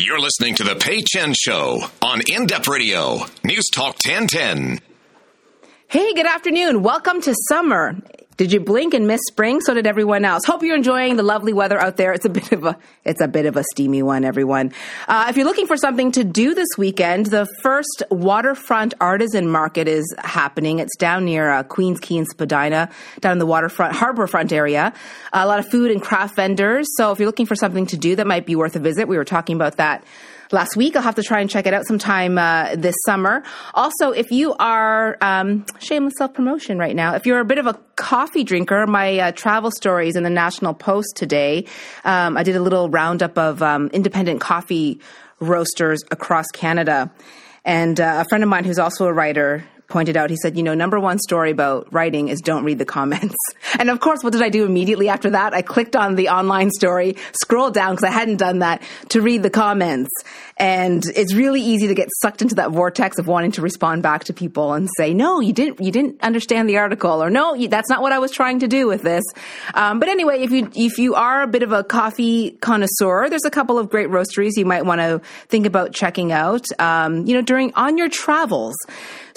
You're listening to The Pay Chen Show on In Depth Radio, News Talk 1010. Hey, good afternoon. Welcome to summer. Did you blink and miss spring? So did everyone else. Hope you're enjoying the lovely weather out there. It's a bit of a it's a bit of a steamy one, everyone. Uh, if you're looking for something to do this weekend, the first waterfront artisan market is happening. It's down near uh, Queens Quay and Spadina, down in the waterfront harborfront area. a lot of food and craft vendors. So if you're looking for something to do, that might be worth a visit. We were talking about that last week. I'll have to try and check it out sometime uh, this summer. Also, if you are um, shameless self promotion right now, if you're a bit of a coffee drinker, my uh, travel stories in the National Post today. Um, I did a little roundup of um, independent coffee roasters across Canada. And uh, a friend of mine who's also a writer pointed out, he said, you know, number one story about writing is don't read the comments. And of course, what did I do immediately after that? I clicked on the online story, scrolled down because I hadn't done that to read the comments. And it's really easy to get sucked into that vortex of wanting to respond back to people and say, no, you didn't, you didn't understand the article or no, that's not what I was trying to do with this. Um, but anyway, if you, if you are a bit of a coffee connoisseur, there's a couple of great roasteries you might want to think about checking out, um, you know, during, on your travels.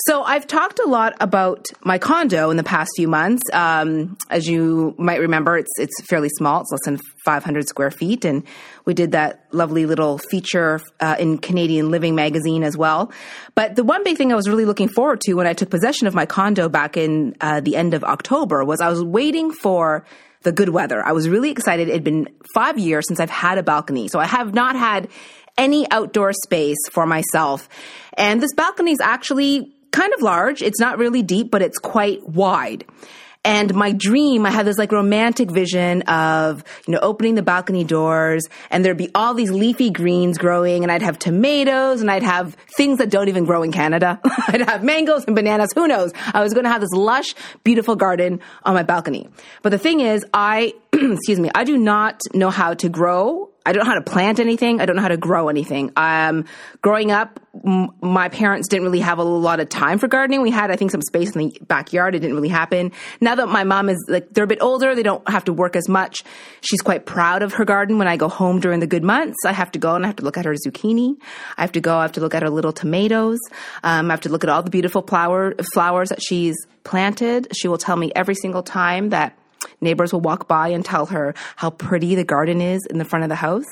So I've talked a lot about my condo in the past few months. Um, as you might remember, it's it's fairly small. It's less than 500 square feet, and we did that lovely little feature uh, in Canadian Living magazine as well. But the one big thing I was really looking forward to when I took possession of my condo back in uh, the end of October was I was waiting for the good weather. I was really excited. It had been five years since I've had a balcony, so I have not had any outdoor space for myself. And this balcony is actually kind of large. It's not really deep, but it's quite wide. And my dream, I had this like romantic vision of, you know, opening the balcony doors and there'd be all these leafy greens growing and I'd have tomatoes and I'd have things that don't even grow in Canada. I'd have mangoes and bananas. Who knows? I was going to have this lush, beautiful garden on my balcony. But the thing is, I, excuse me, I do not know how to grow I don't know how to plant anything. I don't know how to grow anything. Um, growing up, m- my parents didn't really have a lot of time for gardening. We had, I think, some space in the backyard. It didn't really happen. Now that my mom is like, they're a bit older, they don't have to work as much. She's quite proud of her garden. When I go home during the good months, I have to go and I have to look at her zucchini. I have to go, I have to look at her little tomatoes. Um, I have to look at all the beautiful flower, flowers that she's planted. She will tell me every single time that Neighbors will walk by and tell her how pretty the garden is in the front of the house.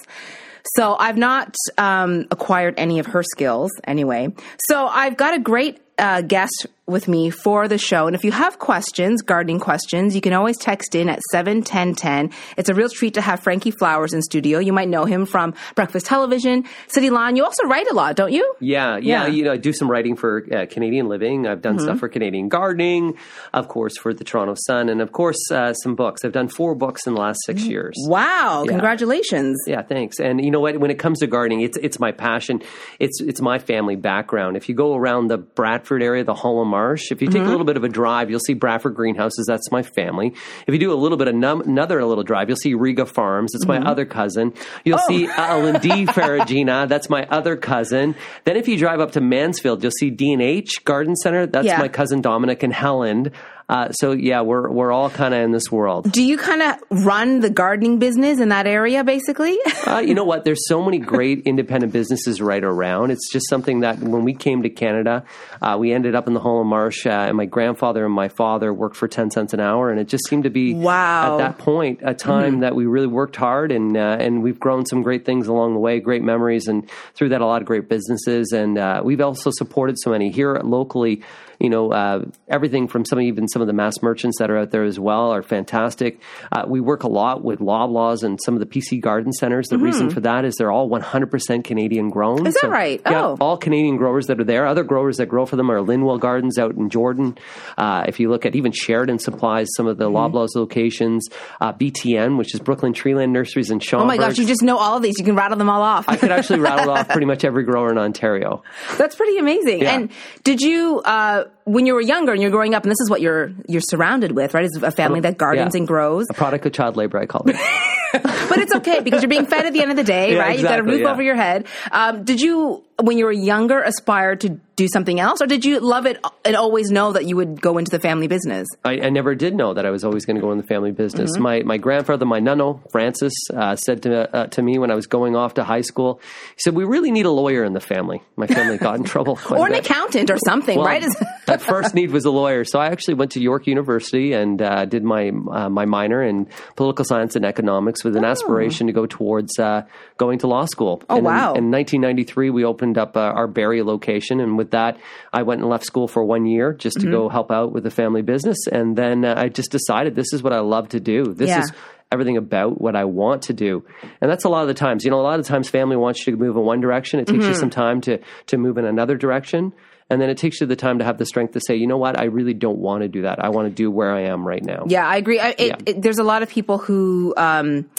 So I've not um, acquired any of her skills anyway. So I've got a great uh, guest with me for the show. And if you have questions, gardening questions, you can always text in at 71010. It's a real treat to have Frankie Flowers in studio. You might know him from Breakfast Television, City Line. You also write a lot, don't you? Yeah, yeah. yeah. You know, I do some writing for uh, Canadian Living. I've done mm-hmm. stuff for Canadian Gardening, of course, for the Toronto Sun, and of course, uh, some books. I've done four books in the last six mm-hmm. years. Wow! Yeah. Congratulations. Yeah, thanks. And you know what? When it comes to gardening, it's it's my passion. It's it's my family background. If you go around the Bradford area, the Holland Marsh. If you take mm-hmm. a little bit of a drive, you'll see Bradford Greenhouses. That's my family. If you do a little bit of num- another little drive, you'll see Riga Farms. That's mm-hmm. my other cousin. You'll oh. see Alindi Faragina. That's my other cousin. Then if you drive up to Mansfield, you'll see D&H Garden Center. That's yeah. my cousin Dominic and Helen. Uh, so yeah, we're we're all kind of in this world. Do you kind of run the gardening business in that area, basically? uh, you know what? There's so many great independent businesses right around. It's just something that when we came to Canada, uh, we ended up in the Holland Marsh, uh, and my grandfather and my father worked for ten cents an hour, and it just seemed to be wow at that point a time mm-hmm. that we really worked hard, and uh, and we've grown some great things along the way, great memories, and through that a lot of great businesses, and uh, we've also supported so many here locally you know, uh, everything from some even some of the mass merchants that are out there as well are fantastic. Uh, we work a lot with Loblaws and some of the PC garden centers. The mm-hmm. reason for that is they're all 100% Canadian grown. Is that so, right? Yeah, oh. all Canadian growers that are there. Other growers that grow for them are Linwell Gardens out in Jordan. Uh, if you look at even Sheridan supplies some of the mm-hmm. Loblaws locations. Uh, BTN, which is Brookdale Treeland Nurseries in Schomberg. Oh my gosh, you just know all of these. You can rattle them all off. I could actually rattle off pretty much every grower in Ontario. That's pretty amazing. Yeah. And did you uh, but when you were younger and you're growing up, and this is what you're you're surrounded with, right? Is a family that gardens yeah. and grows. A product of child labor, I call it. but it's okay because you're being fed at the end of the day, Yeah, right? You've got a roof yeah. over your head. Um, did you, when you were younger, aspire to do something else, or did you love it and always know that you would go into the family business? I, I never did know that I was always going to go in the family business. Mm-hmm. My my grandfather, my nunno Francis, uh, said to uh, to me when I was going off to high school, he said, "We really need a lawyer in the family." My family got in trouble, quite Or an bit. accountant or something, Well, right? Is- that first need was a lawyer, so I actually went to York University and uh, did my uh, my minor in political science and economics with an aspiration to go towards uh, going to law school. Oh, And in- wow. In, 1993, we opened up uh, our Barrie location, and with that, I went and left school for one year just to Mm-hmm. go help out with the family business, and then uh, I just decided this is what I love to do. This Yeah. is everything about what I want to do. And that's a lot of the times. You know, a lot of the times family wants you to move in one direction. It takes Mm-hmm. you some time to to move in another direction. And then it takes you the time to have the strength to say, you know what, I really don't want to do that. I want to do where I am right now. Yeah, I agree. I, it, Yeah. it, there's a lot of people who um,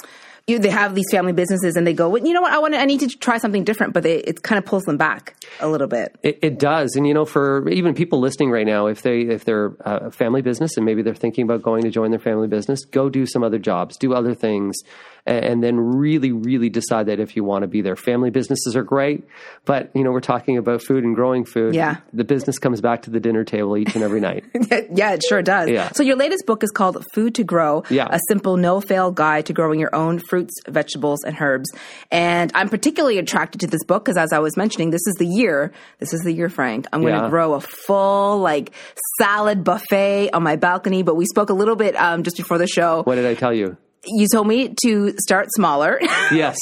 you, they have these family businesses and they go, well, you know what, I want to, I need to try something different, but they, it kind of pulls them back a little bit. It, it does, and you know, for even people listening right now, if they if they're a family business and maybe they're thinking about going to join their family business, go do some other jobs, do other things, and, then really, really decide that if you want to be there. Family businesses are great, but you know, we're talking about food and growing food. Yeah. the business comes back to the dinner table each and every night. yeah, it sure does. Yeah. So your latest book is called Food to Grow, Yeah. a simple no-fail guide to growing your own fruits, vegetables, and herbs. And I'm particularly attracted to this book because as I was mentioning, this is the year, this is the year, Frank, I'm going to Yeah. grow a full like salad buffet on my balcony. But we spoke a little bit um, just before the show. What did I tell you? You told me to start smaller. Yes.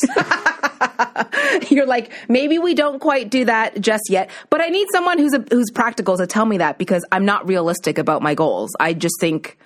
You're like, maybe we don't quite do that just yet, but I need someone who's a, who's practical to tell me that because I'm not realistic about my goals. I just think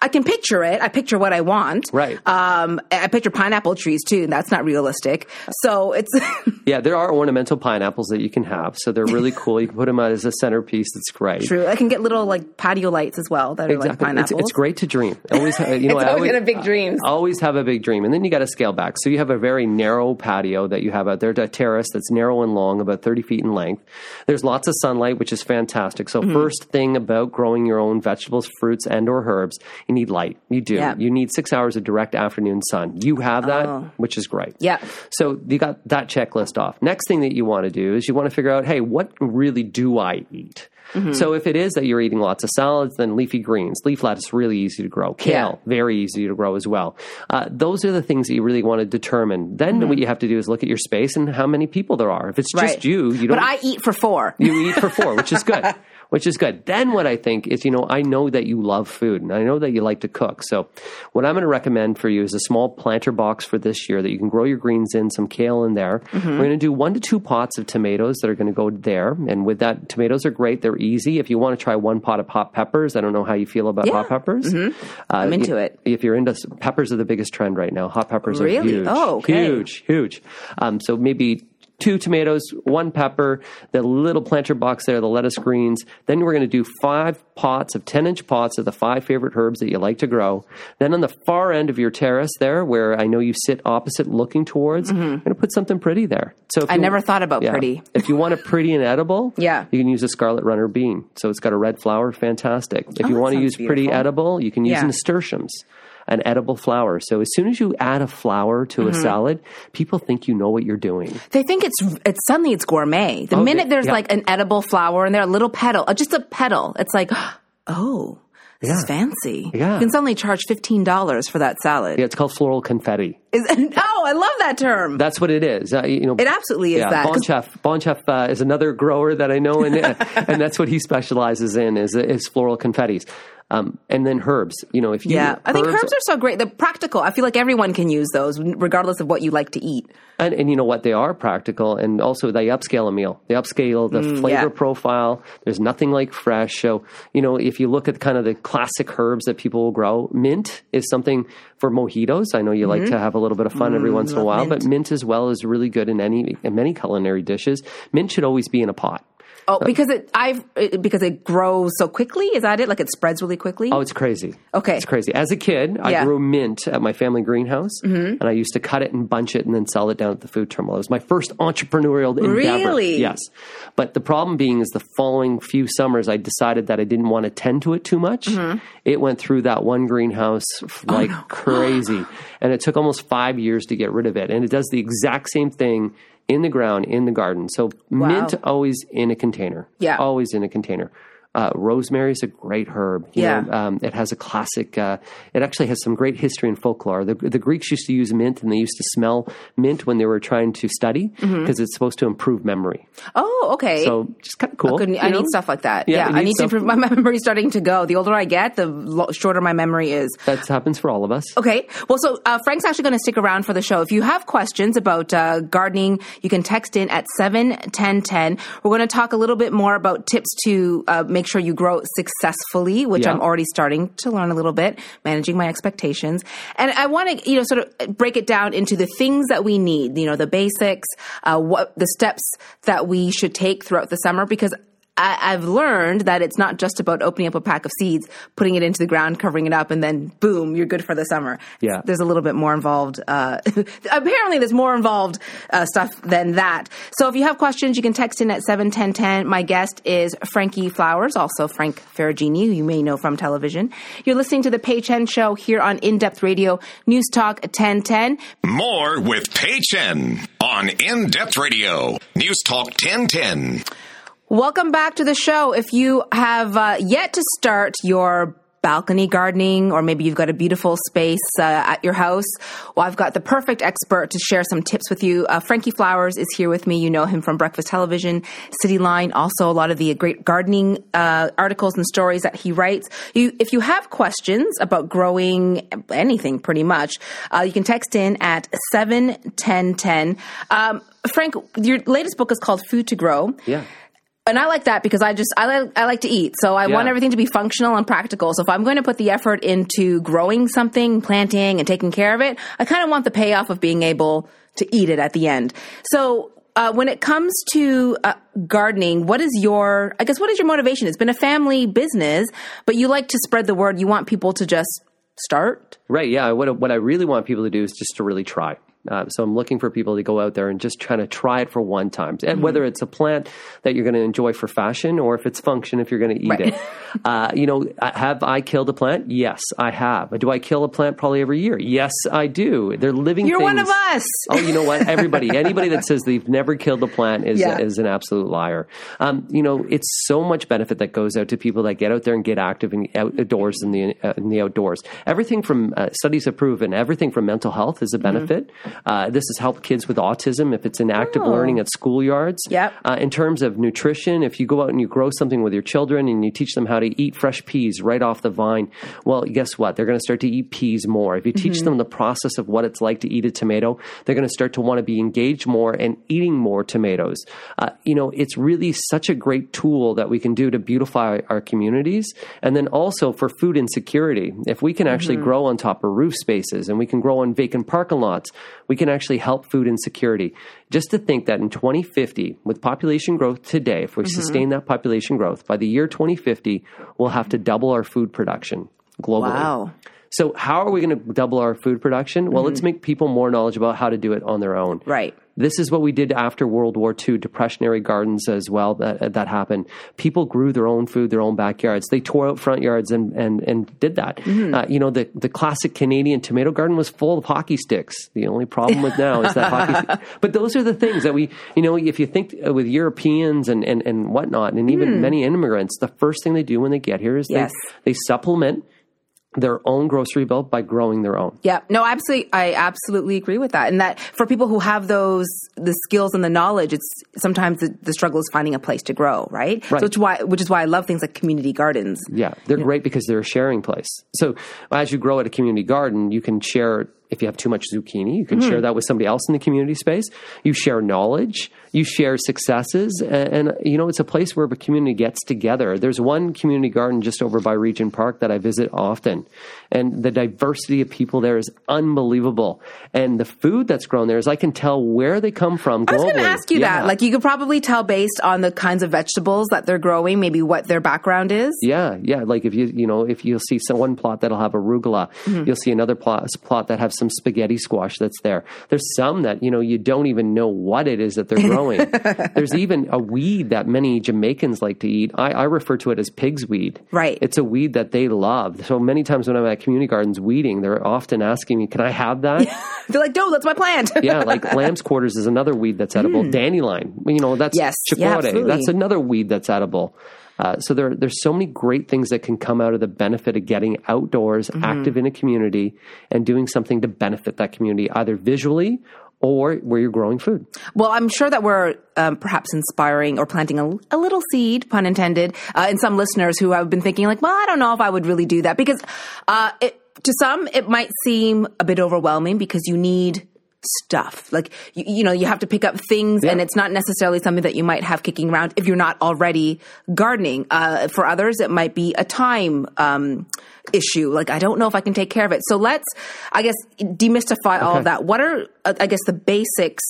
I can picture it. I picture what I want. Right. Um, I picture pineapple trees too. And that's not realistic. So it's yeah, there are ornamental pineapples that you can have, so they're really cool. You can put them out as a centerpiece. That's great. true. I can get little like patio lights as well that are like Exactly. It's, it's great to dream. Always, ha- you know, always always, in a big dreams. Always have a big dream, and then you got to scale back. So you have a very narrow patio that you have out there, a terrace that's narrow and long, about thirty feet in length. There's lots of sunlight, which is fantastic. Mm-hmm. So first thing about growing your own vegetables, fruits, and or herbs, you need light. You do. Yeah. You need six hours of direct afternoon sun. You have that, which is great. Oh. Yeah. So you got that checklist off. Next thing that you want to do is you want to figure out, hey, what really do I eat? Mm-hmm. So if it is that you're eating lots of salads, then leafy greens, leaf lettuce, really easy to grow. Kale, very easy to grow as well. Uh, those are the things that you really want to determine. Then what you have to do is look at your space and how many people there are. If it's just Mm-hmm. Right. you, you don't. but I eat for four. you eat for four, which is good. Which is good. Then what I think is, you know, I know that you love food and I know that you like to cook. So what I'm going to recommend for you is a small planter box for this year that you can grow your greens in, some kale in there. Mm-hmm. We're going to do one to two pots of tomatoes that are going to go there. And with that, tomatoes are great. They're easy. If you want to try one pot of hot peppers, I don't know how you feel about Yeah. hot peppers. Uh, I'm into it. If you're into peppers are the biggest trend right now. Hot peppers Really? are huge. Oh, okay. Huge, huge. Um, so maybe two tomatoes, one pepper, the little planter box there, the lettuce greens. Then we're going to do five pots of 10 inch pots of the five favorite herbs that you like to grow. Then on the far end of your terrace there, where I know you sit opposite looking towards, I'm going to put something pretty there. So if Mm-hmm. I you- never thought about yeah. pretty. if you want it pretty and edible, Yeah. you can use a scarlet runner bean. So it's got a red flower, fantastic. If Oh, you want to use pretty edible, you can use Yeah. nasturtiums. An edible flower. So as soon as you add a flower to Mm-hmm. a salad, people think you know what you're doing. They think it's it's suddenly it's gourmet. The Oh, minute there's yeah. like an edible flower and there a little petal, uh, just a petal, it's like, oh, this is fancy. Yeah. You can suddenly charge fifteen dollars for that salad. Yeah, it's called floral confetti. Is, oh, I love that term. That's what it is. Uh, you know, it absolutely is yeah, that. 'Cause- Bon Chef. Bon Chef uh, is another grower that I know, and and that's what he specializes in is is floral confettis. Um, and then herbs. You know, if you Yeah, I think herbs are so great. They're practical. I feel like everyone can use those, regardless of what you like to eat. And, and you know what? They are practical, and also they upscale a meal. They upscale the flavor Mm, yeah. profile. There's nothing like fresh. So you know, if you look at kind of the classic herbs that people will grow, mint is something for mojitos. I know you like to have a little bit of fun every once in a while, Mm-hmm. Mm, mint. but mint as well is really good in any in many culinary dishes. Mint should always be in a pot. Oh, because it I've it, because it grows so quickly. Is that it? Like it spreads really quickly. Oh, it's crazy. Okay. It's crazy. As a kid, I Yeah. Mm-hmm. grew mint at my family greenhouse, and I used to cut it and bunch it and then sell it down at the food terminal. It was my first entrepreneurial endeavor. Really? Yes. But the problem being is the following few summers, I decided that I didn't want to tend to it too much. Mm-hmm. It went through that one greenhouse Oh, like crazy. And it took almost five years to get rid of it. And it does the exact same thing in the ground, in the garden. So mint always in a container. Yeah. Always in a container. Uh, rosemary is a great herb. You Yeah. know, um, it has a classic. Uh, it actually has some great history and folklore. The, the Greeks used to use mint, and they used to smell mint when they were trying to study because Mm-hmm. it's supposed to improve memory. oh, okay. So just kind of cool. Good- I know? need stuff like that. Yeah, Yeah, I need need to improve. My memory's starting to go. The older I get, the lo- shorter my memory is. That happens for all of us. Okay. Well, so uh, Frank's actually going to stick around for the show. If you have questions about uh, gardening, you can text in at seven ten ten. We're going to talk a little bit more about tips to uh, make sure you grow successfully, which Yeah. I'm already starting to learn a little bit, managing my expectations. And I want to, you know, sort of break it down into the things that we need. You know, the basics, uh, what the steps that we should take throughout the summer, because I, I've learned that it's not just about opening up a pack of seeds, putting it into the ground, covering it up, and then boom, you're good for the summer. Yeah. There's a little bit more involved. Uh, apparently, there's more involved uh, stuff than that. So if you have questions, you can text in at 71010. My guest is Frankie Flowers, also Frank Ferragine, who you may know from television. You're listening to The Pay Chen Show here on In Depth Radio, News Talk 1010. More with Pay Chen on In Depth Radio, News Talk 1010. Welcome back to the show. If you have uh, yet to start your balcony gardening, or maybe you've got a beautiful space uh, at your house, well, I've got the perfect expert to share some tips with you. Uh, Frankie Flowers is here with me. You know him from Breakfast Television, City Line, also a lot of the great gardening uh, articles and stories that he writes. You, if you have questions about growing anything, pretty much, uh, you can text in at seven ten ten. Um, Frank, your latest book is called Food to Grow Yeah. And I like that because I just I like I like to eat, so I want everything to be functional and practical. So if I'm going to put the effort into growing something, planting, and taking care of it, I kind of want the payoff of being able to eat it at the end. So. Uh, when it comes to uh, gardening, what is your, I guess, what is your motivation? It's been a family business, but you like to spread the word. You want people to just start. Right. Yeah. What what I really want people to do is just to really try. Uh, so I'm looking for people to go out there and just try to try it for one time, and whether it's a plant that you're going to enjoy for fashion or if it's function if you're going to eat Right. it. Uh, you know, have I killed a plant? Yes, I have. Do I kill a plant probably every year? Yes, I do. They're living. You're one of us. Oh, you know what? Everybody, anybody that says they've never killed a plant is Yeah. is an absolute liar. Um, you know, it's so much benefit that goes out to people that get out there and get active and outdoors in the uh, in the outdoors. Everything from uh, studies have proven everything from mental health is a benefit. Uh, this has helped kids with autism if it's in active Oh. learning at schoolyards. Yep. Uh, in terms of nutrition, if you go out and you grow something with your children and you teach them how to eat fresh peas right off the vine, well, guess what? They're going to start to eat peas more. If you teach them the process of what it's like to eat a tomato, they're going to start to want to be engaged more and eating more tomatoes. Uh, you know, it's really such a great tool that we can do to beautify our communities. And then also for food insecurity, if we can actually grow on top of roof spaces and we can grow on vacant parking lots, we can actually help food insecurity. Just to think that in 2050, with population growth today, if we mm-hmm. sustain that population growth, by the year 2050, we'll have to double our food production globally. Wow. So, how are we going to double our food production? Well, mm-hmm. let's make people more knowledgeable about how to do it on their own. Right. This is what we did after World War II, depressionary gardens as well that that happened. People grew their own food, their own backyards. They tore out front yards and and and did that. Uh, you know, the the classic Canadian tomato garden was full of hockey sticks. The only problem with now is that hockey. But those are the things that we, you know, if you think uh, with Europeans and and and whatnot, and even many immigrants, the first thing they do when they get here is Yes. they they supplement their own grocery bill by growing their own. Yeah, no, absolutely. I absolutely agree with that. And that for people who have those the skills and the knowledge, it's sometimes the, the struggle is finding a place to grow, right? Right. So which why which is why I love things like community gardens. Yeah, they're great because they're a sharing place. So as you grow at a community garden, you can share if you have too much zucchini, you can share that with somebody else in the community space. You share knowledge, you share successes, and, and you know it's a place where the community gets together. There's one community garden just over by Regent Park that I visit often, and the diversity of people there is unbelievable. And the food that's grown there is I can tell where they come from. Globally. I was going to ask you Yeah. that. Like, you could probably tell based on the kinds of vegetables that they're growing, maybe what their background is. Yeah, yeah. Like if you you know if you'll see some one plot that'll have arugula, Mm-hmm. you'll see another plot plot that have some spaghetti squash that's there. There's some that you know you don't even know what it is that they're growing. There's even a weed that many Jamaicans like to eat. I, I refer to it as pig's weed. Right. It's a weed that they love. So many times when I'm at community gardens weeding, they're often asking me, "Can I have that?" They're like, no, that's my plant. yeah, like lamb's quarters is another weed that's edible. Hmm. Dandelion, you know, that's. Yes, yeah, chicote. absolutely. that's another weed that's edible. Uh, so there, there's so many great things that can come out of the benefit of getting outdoors, Mm-hmm. active in a community, and doing something to benefit that community, either visually or where you're growing food. Well, I'm sure that we're um, perhaps inspiring or planting a, a little seed, pun intended, uh, in some listeners who have been thinking, like, well, I don't know if I would really do that because uh, it, to some it might seem a bit overwhelming because you need stuff. Like you, you know you have to pick up things and it's not necessarily something that you might have kicking around if you're not already gardening. Uh, for others it might be a time um, issue. Like i don't know if i can take care of it. So let's i guess demystify all of that. What are uh, i guess the basics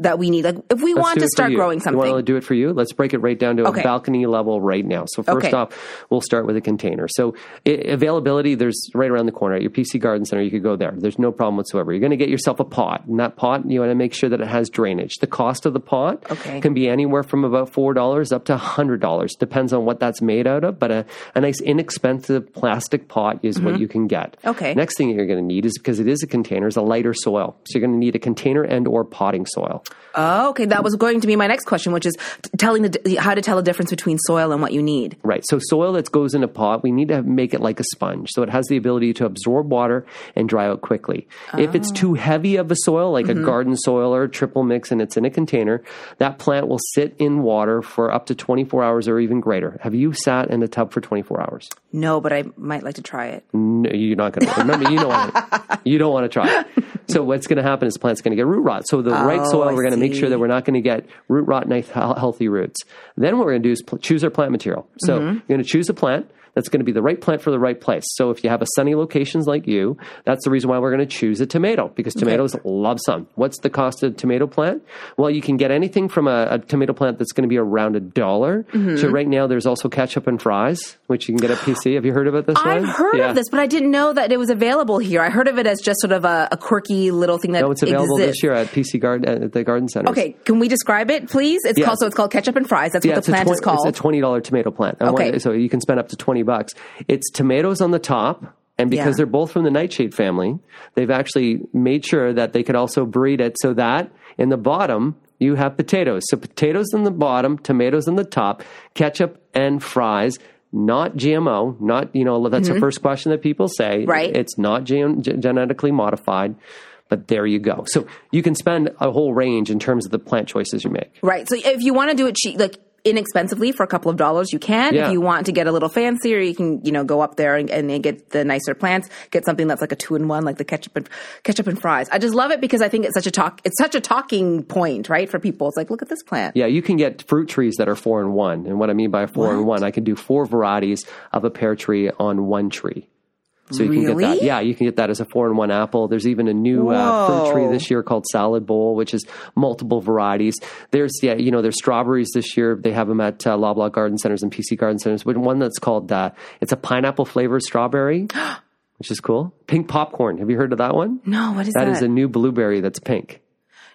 that we need like if we Let's want to it start growing You want to do it for you? Let's break it right down to Okay. a balcony level right now. So first Okay. off, we'll start with a container. So i- availability, there's right around the corner at your PC Garden Center. You could go there. There's no problem whatsoever. You're going to get yourself a pot, and that pot you want to make sure that it has drainage. The cost of the pot Okay. can be anywhere from about four dollars up to hundred dollars, depends on what that's made out of. But a, a nice inexpensive plastic pot is what you can get. Mm-hmm. Okay. Next thing you're going to need is because it is a container, is a lighter soil. So you're going to need a container and or potting soil. Oh okay that was going to be my next question which is telling the how to tell the difference between soil and what you need Right. So soil that goes in a pot, we need to make it like a sponge. So it has the ability to absorb water and dry out quickly. If it's oh. too heavy of a soil, like a mm-hmm. garden soil or a triple mix, and it's in a container, that plant will sit in water for up to 24 hours or even greater. Have you sat in a tub for 24 hours? no but i might like to try it No, you're not going to. Remember, you don't want to. You don't want to try it. So what's going to happen is the plant's going to get root rot. So the right Oh, soil, We're going to make sure that we're not going to get root rot, nice, hel- healthy roots. Then what we're going to do is pl- choose our plant material. So Mm-hmm. you're going to choose a plant that's going to be the right plant for the right place. So if you have a sunny locations like you, that's the reason why we're going to choose a tomato because tomatoes love sun. What's the cost of a tomato plant? Well, you can get anything from a, a tomato plant that's going to be around a dollar. Mm-hmm. So right now there's also ketchup and fries, which you can get at PC. Have you heard about this one? I've heard Yeah. of this, but I didn't know that it was available here. I heard of it as just sort of a, a quirky little thing that No, it's available exists. this year at PC Garden at the Garden Center. Okay, can we describe it, please? It's Yeah. called so it's called ketchup and fries. That's Yeah, what the plant is called. It's a twenty dollar tomato plant. I Okay. want- so you can spend up to twenty bucks. It's tomatoes on the top, and because Yeah. they're both from the nightshade family, they've actually made sure that they could also breed it so that in the bottom you have potatoes. So potatoes in the bottom, tomatoes in the top, ketchup and fries. Not GMO, not you know that's the first question that people say. Mm-hmm. Right. It's not gen- genetically modified, but there you go. So you can spend a whole range in terms of the plant choices you make. right. So if you want to do it cheap, like inexpensively for a couple of dollars, you can. Yeah. If you want to get a little fancier, you can you know go up there and, and get the nicer plants. Get something that's like a two in one, like the ketchup and ketchup and fries. I just love it because I think it's such a talk. It's such a talking point, right, for people. It's like look at this plant. Yeah, you can get fruit trees that are four in one. And what I mean by four in one, I can do four varieties of a pear tree on one tree. So you can get that. Yeah, you can get that as a four in one apple. There's even a new uh, fruit tree this year called Salad Bowl, which is multiple varieties. There's yeah, you know, there's strawberries this year. They have them at uh, Loblaw Garden Centers and PC Garden Centers. But one that's called uh, it's a pineapple flavored strawberry, which is cool. Pink popcorn. Have you heard of that one? No, what is that? That is a new blueberry that's pink.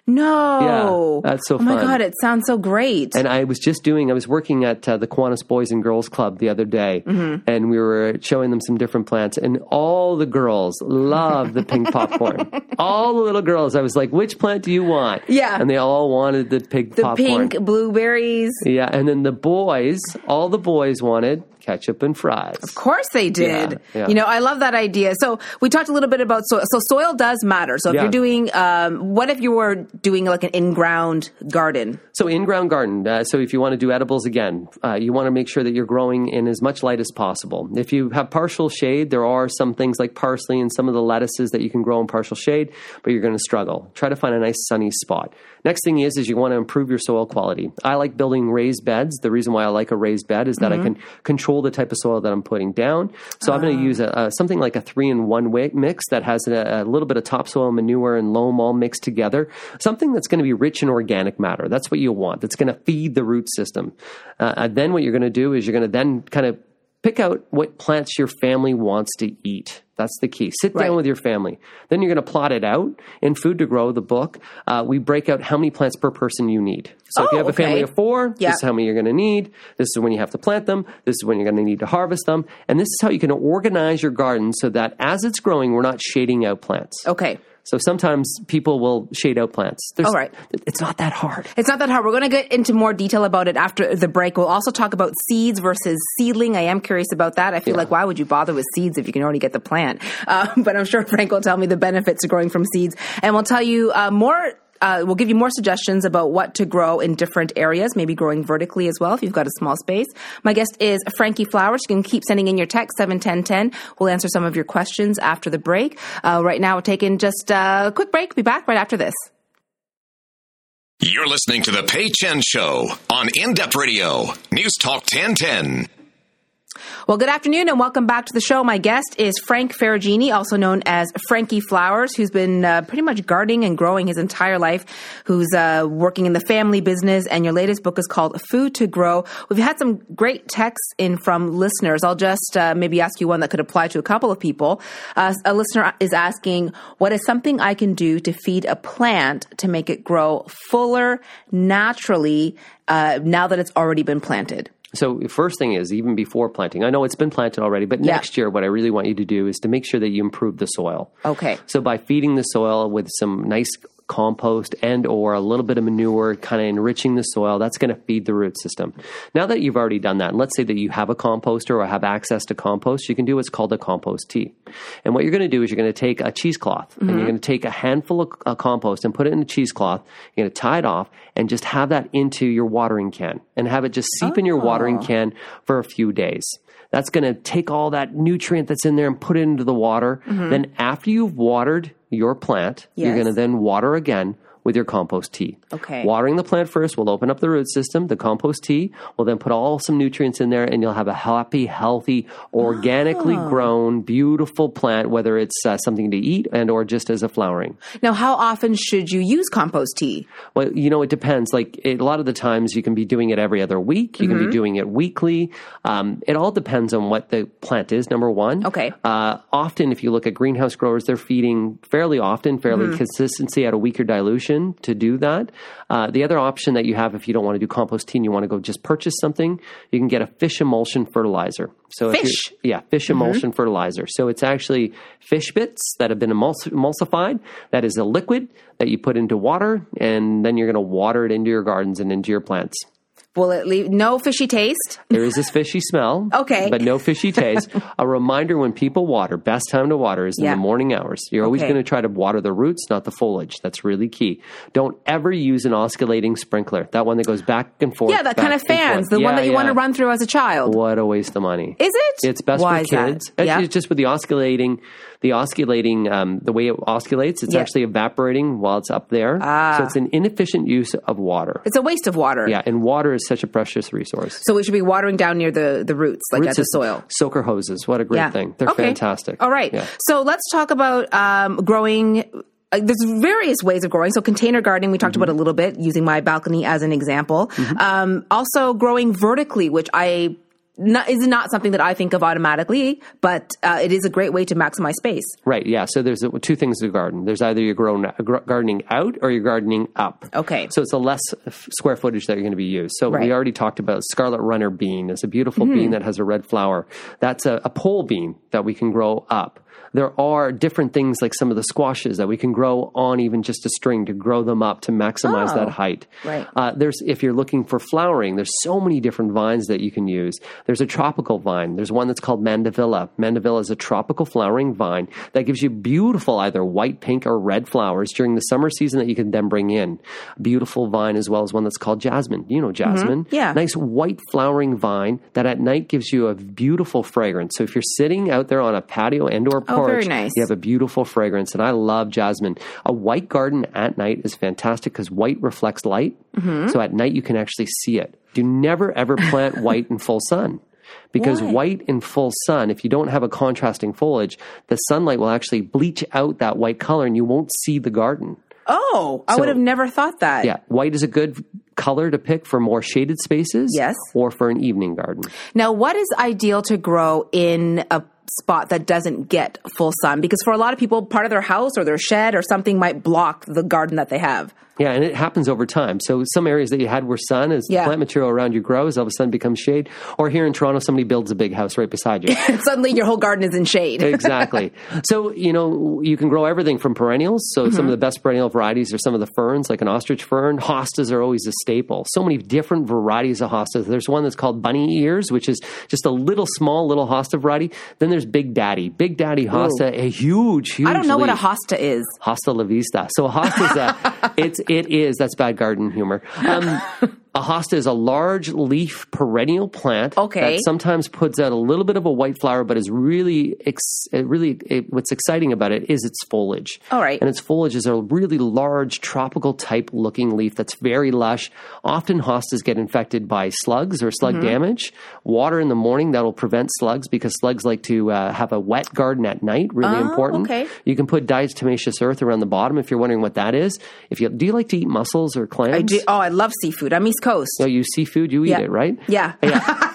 No. Yeah, that's so Oh my fun. god, it sounds so great. And I was just doing, I was working at uh, the Kiwanis Boys and Girls Club the other day, Mm-hmm. and we were showing them some different plants, and all the girls love the pink popcorn. all the little girls, I was like, which plant do you want? Yeah. And they all wanted the pink the popcorn. pink blueberries. Yeah, and then the boys, all the boys wanted ketchup and fries. Of course they did. Yeah, yeah. You know, I love that idea. So we talked a little bit about soil. So soil does matter. So if Yeah. you're doing, um, what if you were doing like an in-ground garden? So in-ground garden. Uh, so if you want to do edibles again, uh, you want to make sure that you're growing in as much light as possible. If you have partial shade, there are some things like parsley and some of the lettuces that you can grow in partial shade, but you're going to struggle. Try to find a nice sunny spot. Next thing is, is you want to improve your soil quality. I like building raised beds. The reason why I like a raised bed is that I can control the type of soil that I'm putting down. So I'm going to use a, a, something like a three in one mix that has a, a little bit of topsoil manure and loam all mixed together. Something that's going to be rich in organic matter. That's what you want. That's going to feed the root system. Uh, and then what you're going to do is you're going to then kind of pick out what plants your family wants to eat. That's the key. Sit down Right. with your family. Then you're going to plot it out in Food to Grow, the book. Uh, we break out how many plants per person you need. So if Oh, you have a family of four, Yeah. this is how many you're going to need. This is when you have to plant them. This is when you're going to need to harvest them. And this is how you can organize your garden so that as it's growing, we're not shading out plants. Okay. So sometimes people will shade out plants. There's, All right. It's not that hard. It's not that hard. We're going to get into more detail about it after the break. We'll also talk about seeds versus seedling. I am curious about that. I feel like why would you bother with seeds if you can already get the plant? Uh, but I'm sure Frank will tell me the benefits of growing from seeds, and we'll tell you uh, more. Uh, we'll give you more suggestions about what to grow in different areas, maybe growing vertically as well if you've got a small space. My guest is Frankie Flowers. You can keep sending in your text, 71010. We'll answer some of your questions after the break. Uh, right now, we're taking just a quick break. Be back right after this. You're listening to the Pay Chen Show on In Depth Radio, News Talk 1010. Well, good afternoon and welcome back to the show. My guest is Frank Ferragine, also known as Frankie Flowers, who's been uh, pretty much gardening and growing his entire life, who's uh, working in the family business. And your latest book is called Food to Grow. We've had some great texts in from listeners. I'll just uh, maybe ask you one that could apply to a couple of people. Uh, a listener is asking, What is something I can do to feed a plant to make it grow fuller naturally uh, now that it's already been planted? So first thing is even before planting. I know it's been planted already, but Yeah. next year what I really want you to do is to make sure that you improve the soil. Okay. So by feeding the soil with some nice compost and or a little bit of manure kind of enriching the soil that's going to feed the root system. Now that you've already done that and let's say that you have a composter or have access to compost you can do what's called a compost tea. And what you're going to do is you're going to take a cheesecloth and you're going to take a handful of uh, compost and put it in a cheesecloth you're going to tie it off and just have that into your watering can and have it just seep in your watering can for a few days. That's going to take all that nutrient that's in there and put it into the water. Then after you've watered your plant, you're going to then water again with your compost tea. Okay. Watering the plant first will open up the root system. The compost tea will then put all some nutrients in there and you'll have a happy, healthy, organically Oh. grown, beautiful plant, whether it's uh, something to eat and or just as a flowering. Now, how often should you use compost tea? Well, you know, it depends. Like it, a lot of the times, you can be doing it every other week. You Mm-hmm. can be doing it weekly. Um, it all depends on what the plant is. Number one. Okay. Uh, often, if you look at greenhouse growers, they're feeding fairly often, fairly Mm-hmm. consistency at a weaker dilution to do that. Uh, the other option that you have, if you don't want to do compost tea and you want to go just purchase something, you can get a fish emulsion fertilizer. So Fish? yeah, fish emulsion fertilizer. So it's actually fish bits that have been emuls- emulsified. That is a liquid that you put into water, and then you're going to water it into your gardens and into your plants. Will it leave no fishy taste? There is this fishy smell, Okay. but no fishy taste. a reminder when people water, best time to water is in Yeah. the morning hours. You're always Okay. going to try to water the roots, not the foliage. That's really key. Don't ever use an oscillating sprinkler. That one that goes back and forth. Yeah, that kind of fans, the one that you want to run through as a child. What a waste of money. Is it? It's best Why for kids. Yeah. It's just with the oscillating, the oscillating, um, the way it oscillates, it's Yeah. actually evaporating while it's up there. Ah. So it's an inefficient use of water. It's a waste of water. Yeah, and water is such a precious resource. So we should be watering down near the, the roots, like Root at the soil. Soaker hoses, what a great Yeah. thing. They're Okay. fantastic. All right. Yeah. So let's talk about um, growing. Uh, there's various ways of growing. So container gardening, we talked Mm-hmm. about a little bit, using my balcony as an example. Um, also growing vertically, which I not, is not something that I think of automatically, but uh, it is a great way to maximize space. Right, yeah. So there's two things to garden. There's either you're grown, gr- gardening out or you're gardening up. Okay. So it's a less square footage that you're going to be used. So Right. Mm-hmm. we already talked about scarlet runner bean. It's a beautiful bean that has a red flower. That's a, a pole bean that we can grow up. There are different things like some of the squashes that we can grow on even just a string to grow them up to maximize Oh, that height. right. Uh, there's if you're looking for flowering, there's so many different vines that you can use. There's a tropical vine. There's one that's called mandevilla. Mandevilla is a tropical flowering vine that gives you beautiful either white, pink, or red flowers during the summer season that you can then bring in. Beautiful vine as well as one that's called jasmine. You know jasmine. Mm-hmm. Yeah. Nice white flowering vine that at night gives you a beautiful fragrance. So if you're sitting out there on a patio and or porch, Oh, very nice. you have a beautiful fragrance. And I love jasmine. A white garden at night is fantastic because white reflects light. Mm-hmm. So at night you can actually see it. Do never ever plant white in full sun. Because Why? white in full sun, if you don't have a contrasting foliage, the sunlight will actually bleach out that white color and you won't see the garden. Oh, I would have never thought that. Yeah, white is a good color to pick for more shaded spaces. Yes. Or for an evening garden. Now, what is ideal to grow in a spot that doesn't get full sun? Because for a lot of people, part of their house or their shed or something might block the garden that they have. Yeah, and it happens over time. So some areas that you had were sun as Yeah. plant material around you grows, all of a sudden becomes shade. Or here in Toronto, somebody builds a big house right beside you. Suddenly your whole garden is in shade. exactly. So, you know, you can grow everything from perennials. So, some of mm-hmm. the best perennial varieties are some of the ferns, like an ostrich fern. Hostas are always a staple. So many different varieties of hostas. There's one that's called bunny ears, which is just a little small little hosta variety. Then there's Big Daddy. Big Daddy hosta, a huge, huge I don't know what a hosta is. Hosta la vista. So a hosta is a, it's, it is, that's bad garden humor. Um, a hosta is a large leaf perennial plant Okay. that sometimes puts out a little bit of a white flower, but is really, ex- really, it, what's exciting about it is its foliage. All right. And its foliage is a really large tropical type looking leaf that's very lush. Often hostas get infected by slugs or slug damage. Water in the morning that'll prevent slugs because slugs like to uh, have a wet garden at night. Really Oh, important. okay. You can put diatomaceous earth around the bottom if you're wondering what that is. If you do, you like to eat mussels or clams? I do, oh, I love seafood. I'm East Coast. No, you seafood, you eat Yeah. it, right? Yeah.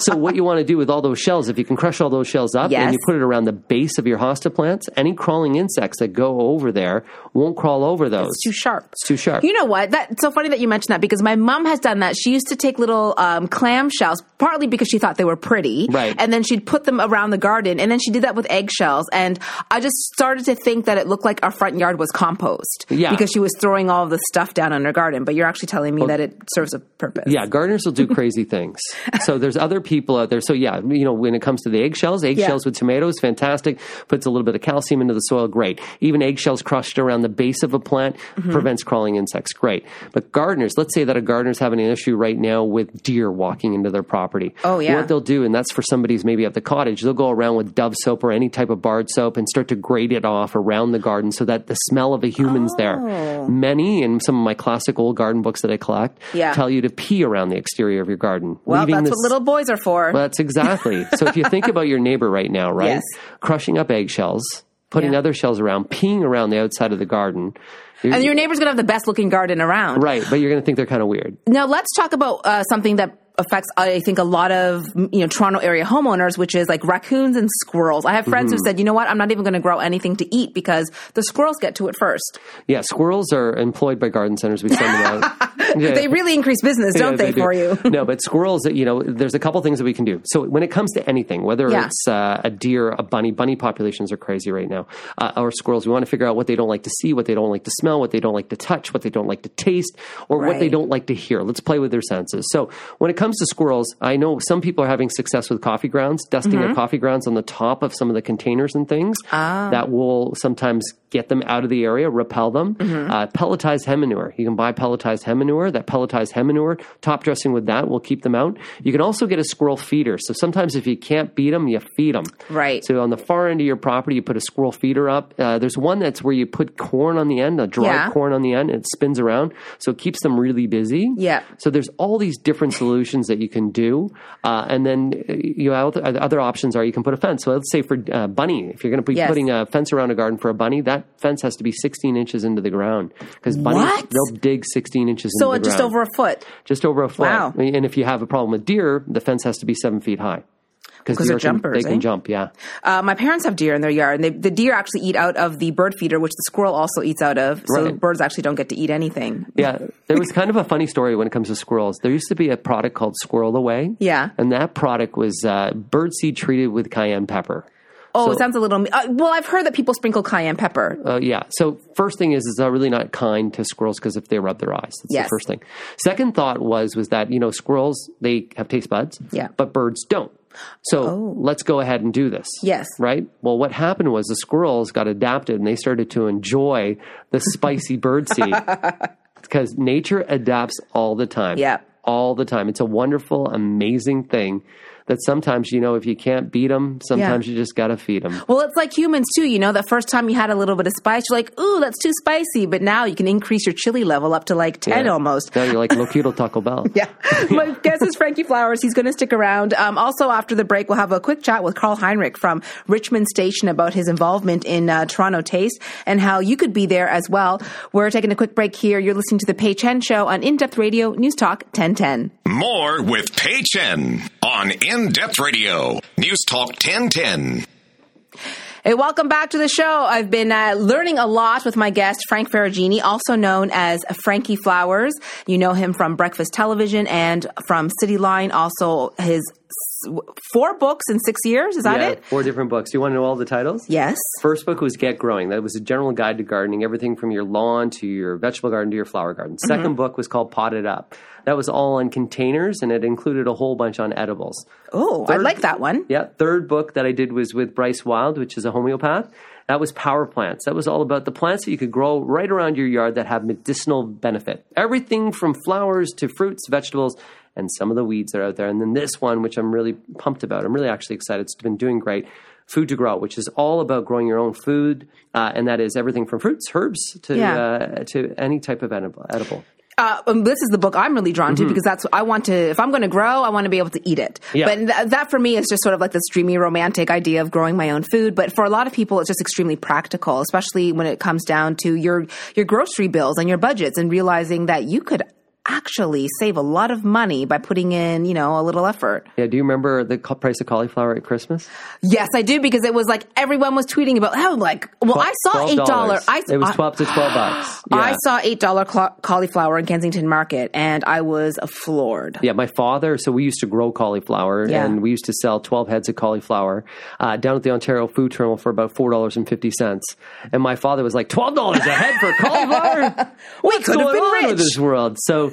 so what you want to do with all those shells, if you can crush all those shells up Yes. and you put it around the base of your hosta plants, any crawling insects that go over there won't crawl over those. It's too sharp. It's too sharp. You know what? That's so funny that you mentioned that because my mom has done that. She used to take little um, clam shells, partly because she thought they were pretty, Right. And then she'd put them around the garden, and then she did that with eggshells. And I just started to think that it looked like our front yard was compost, Yeah. because she was throwing all the stuff down in her garden. But you're actually telling me that it serves a purpose. Yeah, gardeners will do crazy things. So there's other people out there. So yeah, you know, when it comes to the eggshells, eggshells with tomatoes, fantastic. Puts a little bit of calcium into the soil, great. Even eggshells crushed around the base of a plant Mm-hmm. prevents crawling insects, great. But gardeners, let's say that a gardener's having an issue right now with deer walking into their property. Oh, yeah. What they'll do, and that's for somebody's maybe at the cottage, they'll go around with Dove soap or any type of barred soap and start to grate it off around the garden so that the smell of a human's Oh. there. Many, in some of my classic old garden books that I collect, Yeah. tell you to pee around the exterior of your garden. Well, that's this- what little boys are for. Well, that's exactly. so if you think about your neighbor right now, right? Yes. Crushing up eggshells, putting Yeah. other shells around, peeing around the outside of the garden. You're- and your neighbor's gonna have the best looking garden around. right, but you're going to think they're kind of weird. Now let's talk about uh, something that affects I think a lot of you know Toronto area homeowners, which is like raccoons and squirrels. I have friends Mm-hmm. who said, you know what, I'm not even going to grow anything to eat because the squirrels get to it first. Yeah, squirrels are employed by garden centers. We send them out. Yeah. They really increase business, don't Yeah, they, do. for you? no, but squirrels, you know, there's a couple things that we can do. So when it comes to anything, whether Yeah. it's uh, a deer, a bunny, bunny populations are crazy right now, uh, or squirrels, we want to figure out what they don't like to see, what they don't like to smell, what they don't like to touch, what they don't like to taste, or what they don't like to hear. Let's play with their senses. So when it comes to squirrels, I know some people are having success with coffee grounds, dusting Mm-hmm. their coffee grounds on the top of some of the containers and things. Ah. That will sometimes get them out of the area, repel them. Mm-hmm. Uh, pelletized hen manure. You can buy pelletized hen manure. That pelletized hen manure, top dressing with that will keep them out. You can also get a squirrel feeder. So sometimes if you can't beat them, you feed them. Right. So on the far end of your property, you put a squirrel feeder up. Uh, there's one that's where you put corn on the end, a dry Yeah. corn on the end, and it spins around. So it keeps them really busy. Yeah. So there's all these different solutions that you can do, uh, and then uh, you have other options are you can put a fence. So let's say for uh, bunny, if you're going to be Yes. putting a fence around a garden for a bunny, that fence has to be 16 inches into the ground because bunnies What? they'll dig 16 inches So into the just ground. over a foot. just over a foot. Wow. And if you have a problem with deer, the fence has to be seven feet high. Because they're jumpers, they can eh? jump. Yeah, Uh, my parents have deer in their yard, and they, the deer actually eat out of the bird feeder, which the squirrel also eats out of. So Right. birds actually don't get to eat anything. yeah. There was kind of a funny story when it comes to squirrels. There used to be a product called Squirrel Away. Yeah. and that product was uh, birdseed treated with cayenne pepper. Oh, So- it sounds a little. Uh, well, I've heard that people sprinkle cayenne pepper. Uh, yeah. So first thing is, it's uh, really not kind to squirrels because if they rub their eyes, that's Yes. the first thing. Second thought was was that you know squirrels they have taste buds, Yeah. but birds don't. So oh. let's go ahead and do this. Yes. Right. Well, what happened was the squirrels got adapted and they started to enjoy the spicy bird seed because nature adapts all the time. Yeah. All the time. It's a wonderful, amazing thing. That sometimes, you know, if you can't beat them, sometimes you just got to feed them. Well, it's like humans too. You know, the first time you had a little bit of spice, you're like, "Ooh, that's too spicy." But now you can increase your chili level up to like ten Yeah. almost. Now you're like Loquito Taco Bell. Yeah. My guest is Frankie Flowers. He's going to stick around. Um, also, after the break, we'll have a quick chat with Carl Heinrich from Richmond Station about his involvement in uh, Toronto Taste and how you could be there as well. We're taking a quick break here. You're listening to the Pay Chen Show on In Depth Radio News Talk 1010. More with Pay Chen on In Depth Radio. News Talk 1010. Hey, welcome back to the show. I've been uh, learning a lot with my guest, Frank Ferragine, also known as Frankie Flowers. You know him from Breakfast Television and from City Line. Also, his four books in six years. Is that yeah, it? four different books. You want to know all the titles? Yes. First book was Get Growing. That was a general guide to gardening, everything from your lawn to your vegetable garden to your flower garden. 2nd Mm-hmm. book was called Potted Up. That was all on containers and it included a whole bunch on edibles. Oh, I like that one. Yeah, third book that I did was with Bryce Wylde, which is a homeopath. That was Power Plants. That was all about the plants that you could grow right around your yard that have medicinal benefit. Everything from flowers to fruits, vegetables, and some of the weeds that are out there. And then this one, which I'm really pumped about, I'm really actually excited. It's been doing great. Food to Grow, which is all about growing your own food, uh, and that is everything from fruits, herbs to Yeah. uh, to any type of edible. Uh, um, this is the book I'm really drawn to because that's I want to. If I'm going to grow, I want to be able to eat it. Yeah. But th- that for me is just sort of like this dreamy, romantic idea of growing my own food. But for a lot of people, it's just extremely practical, especially when it comes down to your your grocery bills and your budgets, and realizing that you could actually save a lot of money by putting in, you know, a little effort. Yeah, do you remember the price of cauliflower at Christmas? Yes, I do because it was like everyone was tweeting about how like well I saw eight dollar I it was I- twelve to twelve bucks. I saw eight dollar cauliflower in Kensington Market and I was floored. Yeah, my father. So we used to grow cauliflower, Yeah. and we used to sell twelve heads of cauliflower uh, down at the Ontario Food Terminal for about four dollars and fifty cents. And my father was like, twelve dollars a head for cauliflower. What's could have going been on with rich." this world? So.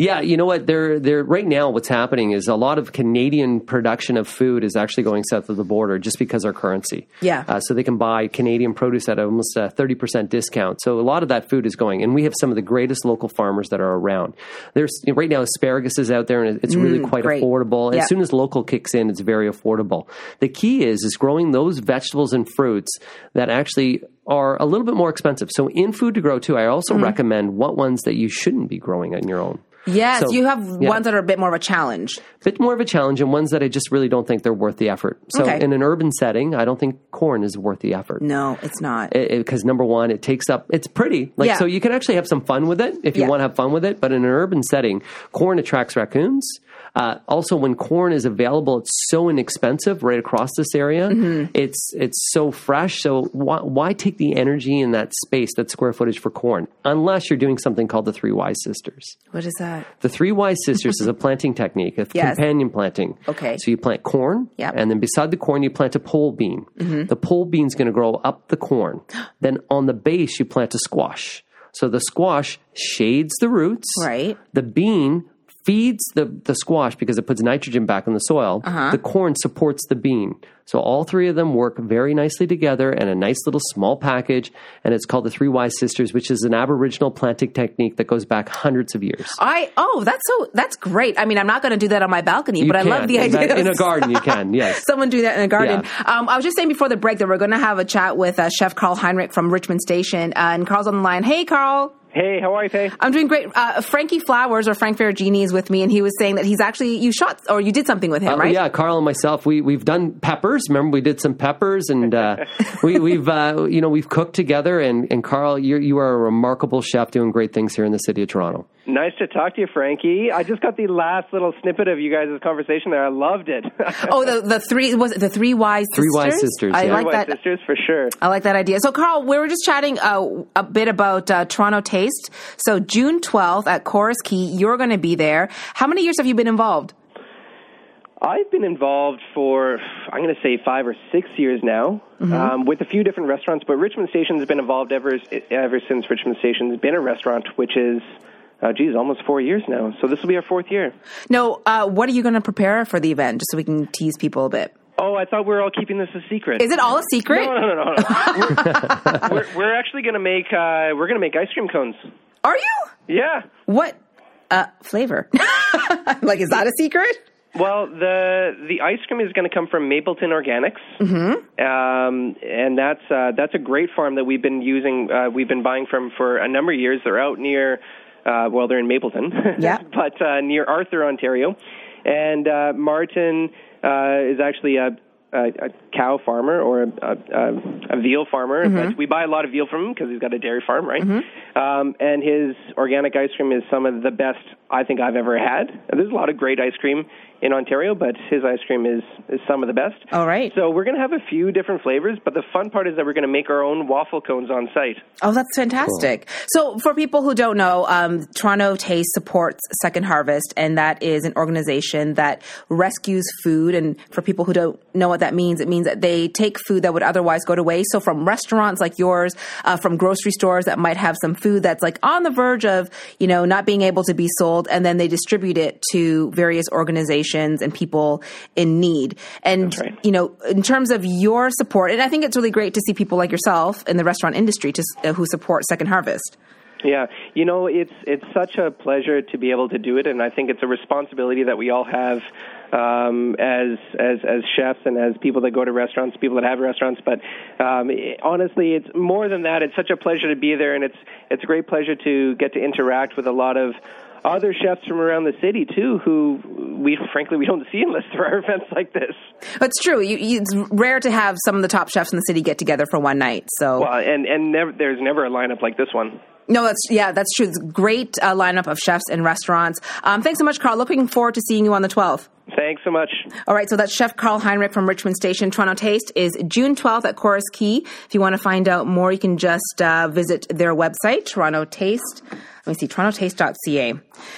Yeah, you know what? They're, they're, right now, what's happening is a lot of Canadian production of food is actually going south of the border just because our currency. Yeah. Uh, so they can buy Canadian produce at almost a 30% discount. So a lot of that food is going, and we have some of the greatest local farmers that are around. There's right now asparagus is out there, and it's really quite Mm, great. affordable. Yeah. As soon as local kicks in, it's very affordable. The key is is growing those vegetables and fruits that actually are a little bit more expensive. So in food to grow too, I also Mm-hmm. recommend what ones that you shouldn't be growing on your own. Yes, So, you have yeah. ones that are a bit more of a challenge. A bit more of a challenge and ones that I just really don't think they're worth the effort. So Okay. in an urban setting, I don't think corn is worth the effort. No, it's not. because number one, it takes up. It's pretty, like Yeah. so you can actually have some fun with it if you Yeah. want to have fun with it. But in an urban setting, corn attracts raccoons. Uh, also, when corn is available, it's so inexpensive right across this area. Mm-hmm. It's it's so fresh. So why, why take the energy in that space, that square footage for corn, unless you're doing something called the Three Wise Sisters? what is that? The Three Wise Sisters is a planting technique, a Yes. companion planting. Okay. So you plant corn, Yep. Mm-hmm. and then beside the corn, you plant a pole bean. The pole bean's going to grow up the corn. then on the base, you plant a squash. So the squash shades the roots. Right. The bean feeds the, the squash because it puts nitrogen back in the soil. Uh-huh. The corn supports the bean. So all three of them work very nicely together in a nice little small package. And it's called the Three Wise Sisters, which is an Aboriginal planting technique that goes back hundreds of years. I oh, that's so that's great. I mean, I'm not going to do that on my balcony, You but I love the In idea in a garden. You can, yes. Someone do that in a garden. Um, I was just saying before the break that we're going to have a chat with uh, Chef Carl Heinrich from Richmond Station, uh, and Carl's on the line. Hey, Carl. Hey, how are you, Pay? I'm doing great. Uh, Frankie Flowers or Frank Ferragine is with me, and he was saying that he's actually you shot or you did something with him, Uh, right? Yeah, Carl and myself, we we've done peppers. Remember, we did some peppers, and uh, we, we've uh, you know we've cooked together. And, and Carl, you you are a remarkable chef, doing great things here in the city of Toronto. Nice to talk to you, Frankie. I just got the last little snippet of you guys' conversation there. I loved it. Oh, the the three was it the three wise Three sisters? Wise Sisters, I yeah. like White that. sisters for sure. I like that idea. So, Carl, we were just chatting uh, a bit about uh, Toronto Taste. So, June 12th at Corus Quay, you're going to be there. How many years have you been involved? I've been involved for, I'm going to say, five or six years now, Mm-hmm. um, with a few different restaurants. But Richmond Station has been involved ever ever since Richmond Station has been a restaurant, which is, uh, geez, almost four years now. So this will be our fourth year. No, uh, what are you going to prepare for the event, just so we can tease people a bit? Oh, I thought we were all keeping this a secret. Is it all a secret? No, no, no, no. no. we're, we're, we're actually going to make uh, we're going to make ice cream cones. Are you? Yeah. What uh, flavor? like, is that a secret? Well, the the ice cream is going to come from Mapleton Organics, mm-hmm. um, and that's uh, that's a great farm that we've been using. Uh, we've been buying from for a number of years. They're out near, uh, well, they're in Mapleton, Yeah. but uh, near Arthur, Ontario, and uh, Martin uh, is actually a, a, a cow farmer or a, a, a veal farmer. But we buy a lot of veal from him because he's got a dairy farm, right? Um, and his organic ice cream is some of the best I think I've ever had. There's a lot of great ice cream in Ontario, but his ice cream is, is some of the best. All right. So we're going to have a few different flavors, but the fun part is that we're going to make our own waffle cones on site. Oh, that's fantastic. So, for people who don't know, um, Toronto Taste supports Second Harvest, and that is an organization that rescues food. And for people who don't know what that means, it means that they take food that would otherwise go to waste. So, from restaurants like yours, uh, from grocery stores that might have some food that's like on the verge of, you know, not being able to be sold, and then they distribute it to various organizations and people in need. And, right. you know, in terms of your support, and I think it's really great to see people like yourself in the restaurant industry to, uh, who support Second Harvest. Yeah, you know, it's it's such a pleasure to be able to do it, and I think it's a responsibility that we all have um, as as as chefs and as people that go to restaurants, people that have restaurants. But um, it- honestly, it's more than that. It's such a pleasure to be there, and it's it's a great pleasure to get to interact with a lot of other chefs from around the city too, who we frankly we don't see unless there are events like this. It's true. You, you, it's rare to have some of the top chefs in the city get together for one night. So Well, and and never, there's never a lineup like this one. no, that's yeah, that's true. It's a great uh, lineup of chefs and restaurants. Um, thanks so much, Carl. Looking forward to seeing you on the 12th. Thanks so much. All right, so that's Chef Carl Heinrich from Richmond Station. Toronto Taste is June 12th at Corus Quay. If you want to find out more, you can just uh, visit their website, Toronto Taste. Let me see, torontotaste.ca.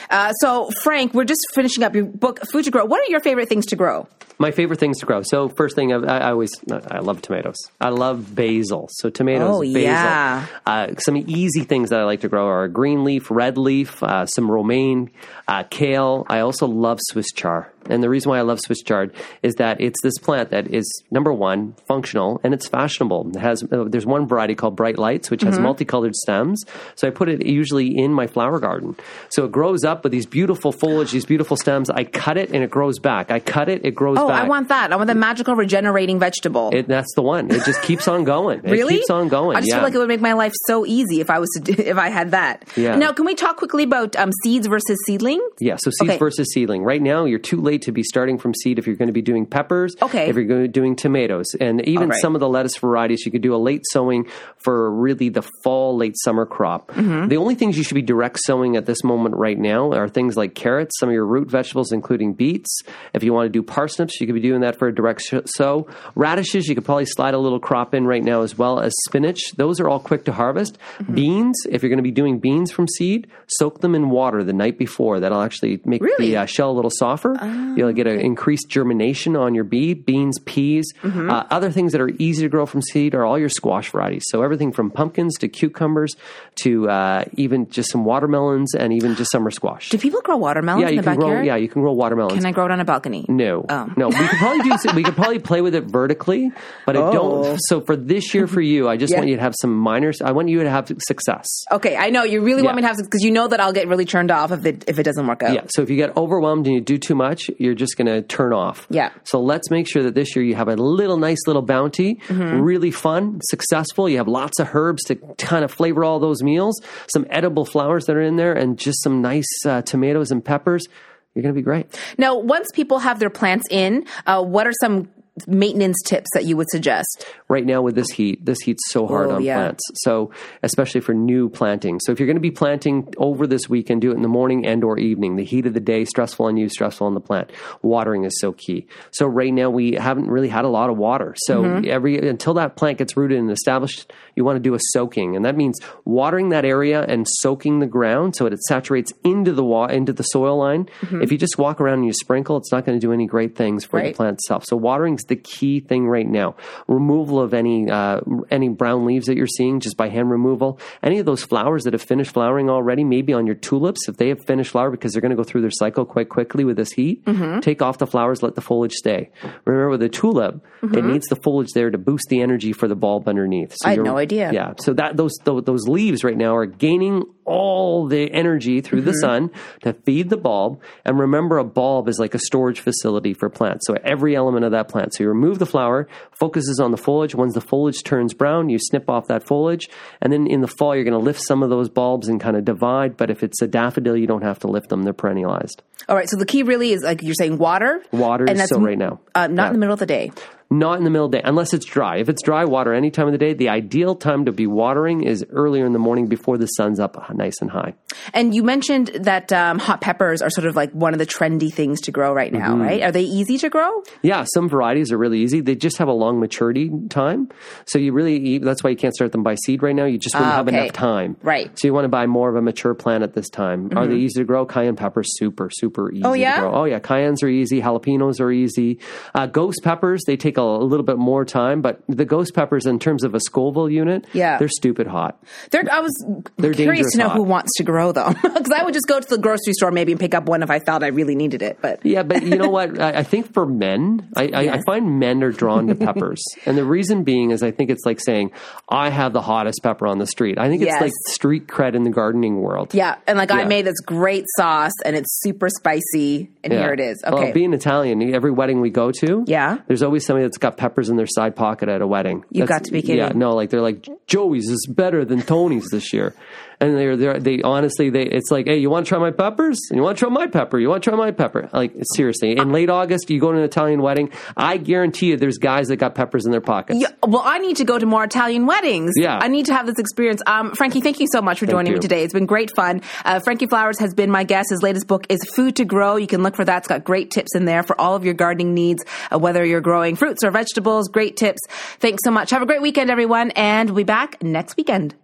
Uh, so, Frank, we're just finishing up your book, Food to Grow. What are your favorite things to grow? My favorite things to grow. So first thing, I, I always I love tomatoes. I love basil. So tomatoes, Oh, basil. yeah. Uh, some easy things that I like to grow are green leaf, red leaf, uh, some romaine, uh, kale. I also love Swiss chard. And the reason why I love Swiss chard is that it's this plant that is number one functional and it's fashionable. It has uh, there's one variety called Bright Lights which has Mm-hmm. multicolored stems. So I put it usually in my flower garden. So it grows up with these beautiful foliage, these beautiful stems. I cut it and it grows back. I cut it, it grows back. Oh, back. I want that. I want the magical regenerating vegetable. It, that's the one. It just keeps on going. really? It keeps on going. I just yeah. feel like it would make my life so easy if I was to do, if I had that. Yeah. Now, can we talk quickly about um, seeds versus seedlings? yeah, so seeds Okay. versus seedling. Right now, you're too late to be starting from seed if you're going to be doing peppers. Okay. If you're going to be doing tomatoes, and even right. some of the lettuce varieties, you could do a late sowing for really the fall, late summer crop. Mm-hmm. The only things you should be direct sowing at this moment right now are things like carrots, some of your root vegetables, including beets. If you want to do parsnips, you could be doing that for a direct sow. Radishes, you could probably slide a little crop in right now, as well as spinach. Those are all quick to harvest. Mm-hmm. Beans, if you're going to be doing beans from seed, soak them in water the night before. That'll actually make Really? the uh, shell a little softer. You'll get an increased germination on your bee. Beans, peas, Mm-hmm. uh, other things that are easy to grow from seed are all your squash varieties. So everything from pumpkins to cucumbers to uh, even just some watermelons and even just summer squash. Do people grow watermelons yeah, in you the can grow. Yeah, you can grow watermelons. Can I grow it on a balcony? No, Oh. no. We could probably do. we could probably play with it vertically, but I Oh. don't. So for this year, for you, I just Yeah. want you to have some minors. I want you to have success. Okay, I know you really want me to have success because you know that I'll get really turned off if it if it doesn't work out. Yeah. So if you get overwhelmed and you do too much, you're just going to turn off. Yeah. So let's make sure that this year you have a little nice little bounty, Mm-hmm. really fun, successful. You have lots of herbs to kind of flavor all those meals, some edible flowers that are in there, and just some nice uh, tomatoes and peppers. You're going to be great. Now, once people have their plants in, uh, what are some maintenance tips that you would suggest? right now with this heat, this heat's so hard Oh, on yeah. plants. So especially for new planting. So if you're going to be planting over this weekend, do it in the morning and or evening. The heat of the day, stressful on you, stressful on the plant. Watering is so key. So right now we haven't really had a lot of water. So Mm-hmm. every until that plant gets rooted and established, you want to do a soaking, and that means watering that area and soaking the ground so that it saturates into the wa- into the soil line. If you just walk around and you sprinkle, it's not going to do any great things for Mm-hmm. Right. the plant itself. So watering is the key thing right now. Removal of any uh, any brown leaves that you're seeing just by hand removal. Any of those flowers that have finished flowering already, maybe on your tulips, if they have finished flower because they're going to go through their cycle quite quickly with this heat, Mm-hmm. take off the flowers, let the foliage stay. Remember, with a tulip, it needs the foliage there to boost the energy for the bulb underneath. So Mm-hmm. I had no idea. Yeah, so that those, those leaves right now are gaining all the energy through the sun to feed the bulb. And remember, a bulb is like a storage facility for plants. So every element of that plant. So you remove the flower, focuses on the foliage. Once the foliage turns brown, you snip off that foliage, and then in the fall you're going to lift some of those bulbs and kind of divide. But if it's a daffodil, you don't have to lift them; they're perennialized. All right, so the key really is like you're saying water. Water and is that's so right now. Uh, not Yeah. in the middle of the day. Not in the middle of the day, unless it's dry. If it's dry water any time of the day, the ideal time to be watering is earlier in the morning before the sun's up nice and high. And you mentioned that um, hot peppers are sort of like one of the trendy things to grow right now, Mm-hmm. right? Are they easy to grow? Yeah, some varieties are really easy. They just have a long maturity time. So you really, that's why you can't start them by seed right now. You just wouldn't Ah, have enough time. Right. Mm-hmm. So you want to buy more of a mature plant at this time. Are they easy to grow? Cayenne peppers, super, super easy Oh, yeah? to grow. Oh, yeah. Cayennes are easy. Jalapenos are easy. Uh, ghost peppers, they take a, a little bit more time, but the ghost peppers, in terms of a Scoville unit, Yeah. they're stupid hot. They're, I was They're curious to know hot. who wants to grow them because I would just go to the grocery store maybe and pick up one if I felt I really needed it. But Yeah, but you know what? I, I think for men, I, I, I find men are drawn to peppers, and the reason being is I think it's like saying I have the hottest pepper on the street. I think it's Yes. like street cred in the gardening world. yeah, and like I made this great sauce and it's super spicy, and Yeah. here it is. Well, Okay, being Italian, every wedding we go to, Yeah. there's always somebody that's got peppers in their side pocket at a wedding. You That's- got to be kidding. Yeah, no, like they're like Joey's is better than Tony's this year, and they're they're they honestly they it's like hey you want to try my peppers you want to try my pepper you want to try my pepper like seriously in late August you go to an Italian wedding I guarantee you there's guys that got peppers in their pockets. Yeah, well, I need to go to more Italian weddings. Yeah. I need to have this experience. Um, Frankie, thank you so much for joining me today. It's been great fun. Uh, Frankie Flowers has been my guest. His latest book is Food to Grow. You can look for that. It's got great tips in there for all of your gardening needs, uh, whether you're growing fruits or vegetables. Great tips. Thanks so much. Have a great weekend, everyone, and we'll be back next weekend.